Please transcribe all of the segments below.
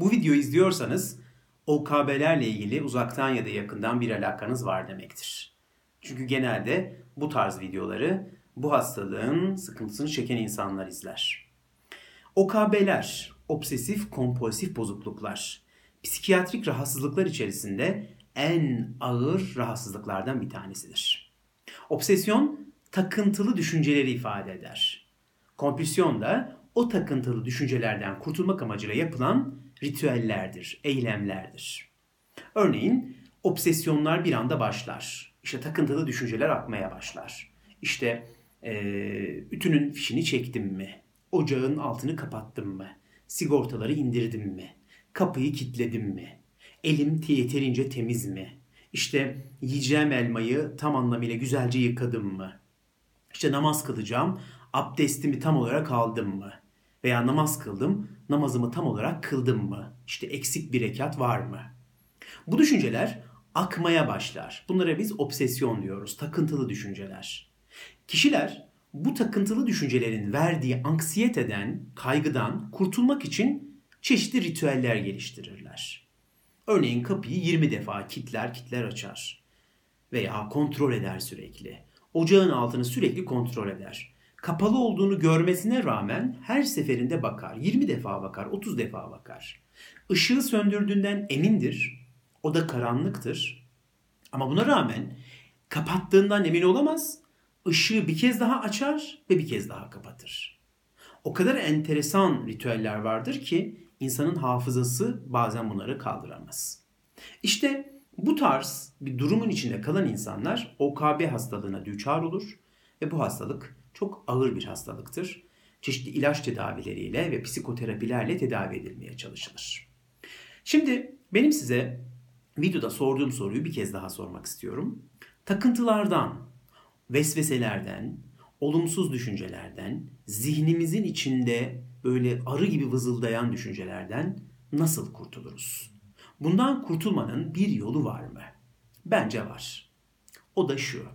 Bu videoyu izliyorsanız OKB'lerle ilgili uzaktan ya da yakından bir alakanız var demektir. Çünkü genelde bu tarz videoları bu hastalığın sıkıntısını çeken insanlar izler. OKB'ler, obsesif kompulsif bozukluklar, psikiyatrik rahatsızlıklar içerisinde en ağır rahatsızlıklardan bir tanesidir. Obsesyon takıntılı düşünceleri ifade eder. Kompülsyon da o takıntılı düşüncelerden kurtulmak amacıyla yapılan ritüellerdir, eylemlerdir. Örneğin obsesyonlar bir anda başlar. İşte takıntılı düşünceler akmaya başlar. İşte e, ütünün fişini çektim mi? Ocağın altını kapattım mı? Sigortaları indirdim mi? Kapıyı kilitledim mi? Elim yeterince temiz mi? İşte yiyeceğim elmayı tam anlamıyla güzelce yıkadım mı? İşte namaz kılacağım, abdestimi tam olarak aldım mı? Veya namaz kıldım, namazımı tam olarak kıldım mı? İşte eksik bir rekat var mı? Bu düşünceler akmaya başlar. Bunlara biz obsesyon diyoruz, takıntılı düşünceler. Kişiler bu takıntılı düşüncelerin verdiği anksiyeteden, kaygıdan kurtulmak için çeşitli ritüeller geliştirirler. Örneğin kapıyı 20 defa kitler kitler açar. Veya kontrol eder sürekli. Ocağın altını sürekli kontrol eder. Kapalı olduğunu görmesine rağmen her seferinde bakar. 20 defa bakar, 30 defa bakar. Işığı söndürdüğünden emindir. O da karanlıktır. Ama buna rağmen kapattığından emin olamaz. Işığı bir kez daha açar ve bir kez daha kapatır. O kadar enteresan ritüeller vardır ki insanın hafızası bazen bunları kaldıramaz. İşte bu tarz bir durumun içinde kalan insanlar OKB hastalığına düçar olur ve bu hastalık çok ağır bir hastalıktır. Çeşitli ilaç tedavileriyle ve psikoterapilerle tedavi edilmeye çalışılır. Şimdi benim size videoda sorduğum soruyu bir kez daha sormak istiyorum. Takıntılardan, vesveselerden, olumsuz düşüncelerden, zihnimizin içinde böyle arı gibi vızıldayan düşüncelerden nasıl kurtuluruz? Bundan kurtulmanın bir yolu var mı? Bence var. O da şu.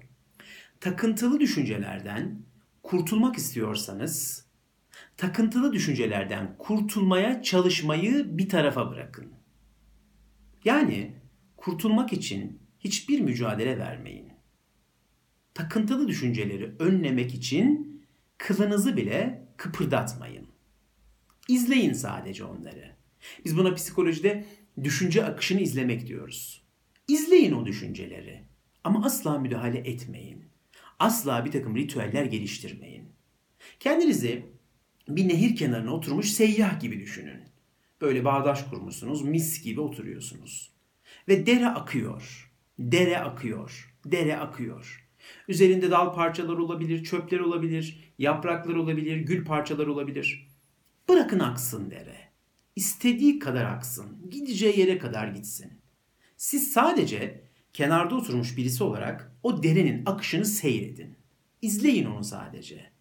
Takıntılı düşüncelerden kurtulmak istiyorsanız takıntılı düşüncelerden kurtulmaya çalışmayı bir tarafa bırakın. Yani kurtulmak için hiçbir mücadele vermeyin. Takıntılı düşünceleri önlemek için kılınızı bile kıpırdatmayın. İzleyin sadece onları. Biz buna psikolojide düşünce akışını izlemek diyoruz. İzleyin o düşünceleri ama asla müdahale etmeyin. Asla bir takım ritüeller geliştirmeyin. Kendinizi bir nehir kenarına oturmuş seyyah gibi düşünün. Böyle bağdaş kurmuşsunuz, mis gibi oturuyorsunuz. Ve dere akıyor. Dere akıyor. Dere akıyor. Üzerinde dal parçaları olabilir, çöpler olabilir, yapraklar olabilir, gül parçaları olabilir. Bırakın aksın dere. İstediği kadar aksın. Gideceği yere kadar gitsin. Siz sadece kenarda oturmuş birisi olarak o derenin akışını seyredin. İzleyin onu sadece.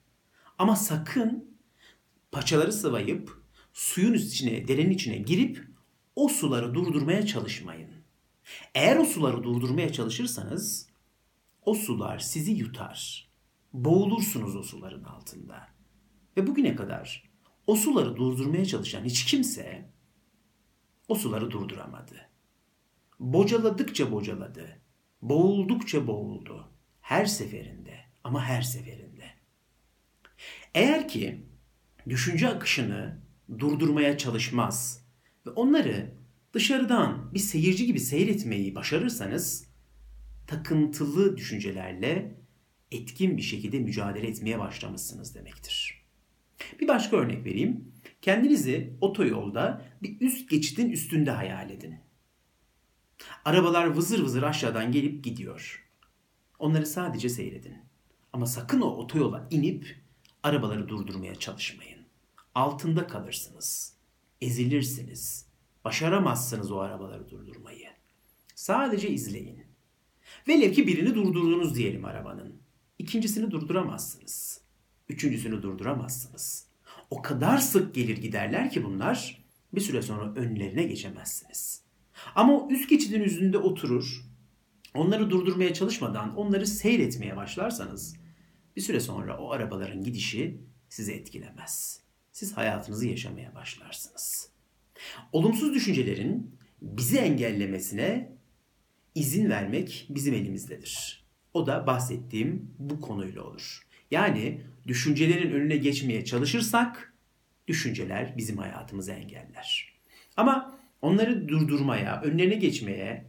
Ama sakın paçaları sıvayıp suyun içine, derenin içine girip o suları durdurmaya çalışmayın. Eğer o suları durdurmaya çalışırsanız o sular sizi yutar. Boğulursunuz o suların altında. Ve bugüne kadar o suları durdurmaya çalışan hiç kimse o suları durduramadı. Bocaladıkça bocaladı. Boğuldukça boğuldu. Her seferinde ama her seferinde. Eğer ki düşünce akışını durdurmaya çalışmaz ve onları dışarıdan bir seyirci gibi seyretmeyi başarırsanız takıntılı düşüncelerle etkin bir şekilde mücadele etmeye başlamışsınız demektir. Bir başka örnek vereyim. Kendinizi otoyolda bir üst geçidin üstünde hayal edin. Arabalar vızır vızır aşağıdan gelip gidiyor. Onları sadece seyredin. Ama sakın o otoyola inip arabaları durdurmaya çalışmayın. Altında kalırsınız. Ezilirsiniz. Başaramazsınız o arabaları durdurmayı. Sadece izleyin. Velev ki birini durdurdunuz diyelim arabanın. İkincisini durduramazsınız. Üçüncüsünü durduramazsınız. O kadar sık gelir giderler ki bunlar bir süre sonra önlerine geçemezsiniz. Ama o üst geçidin yüzünde oturur, onları durdurmaya çalışmadan onları seyretmeye başlarsanız bir süre sonra o arabaların gidişi sizi etkilemez. Siz hayatınızı yaşamaya başlarsınız. Olumsuz düşüncelerin bizi engellemesine izin vermek bizim elimizdedir. O da bahsettiğim bu konuyla olur. Yani düşüncelerin önüne geçmeye çalışırsak düşünceler bizim hayatımızı engeller. Ama onları durdurmaya, önlerine geçmeye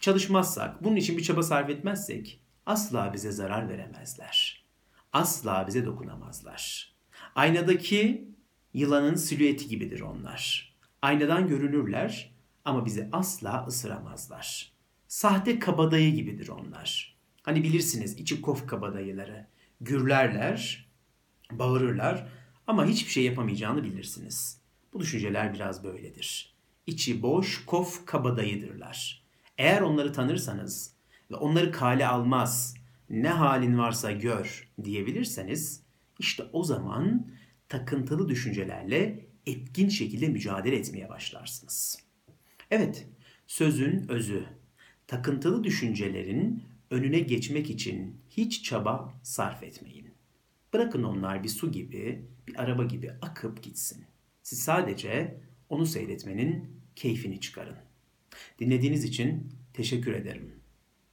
çalışmazsak, bunun için bir çaba sarf etmezsek asla bize zarar veremezler. Asla bize dokunamazlar. Aynadaki yılanın silüeti gibidir onlar. Aynadan görünürler ama bizi asla ısıramazlar. Sahte kabadayı gibidir onlar. Hani bilirsiniz içi kof kabadayıları. Gürlerler, bağırırlar ama hiçbir şey yapamayacağını bilirsiniz. Bu düşünceler biraz böyledir. İçi boş, kof kabadayıdırlar. Eğer onları tanırsanız ve onları kale almaz, ne halin varsa gör diyebilirseniz işte o zaman takıntılı düşüncelerle etkin şekilde mücadele etmeye başlarsınız. Evet, sözün özü. Takıntılı düşüncelerin önüne geçmek için hiç çaba sarf etmeyin. Bırakın onlar bir su gibi, bir araba gibi akıp gitsin. Siz sadece onu seyretmenin keyfini çıkarın. Dinlediğiniz için teşekkür ederim.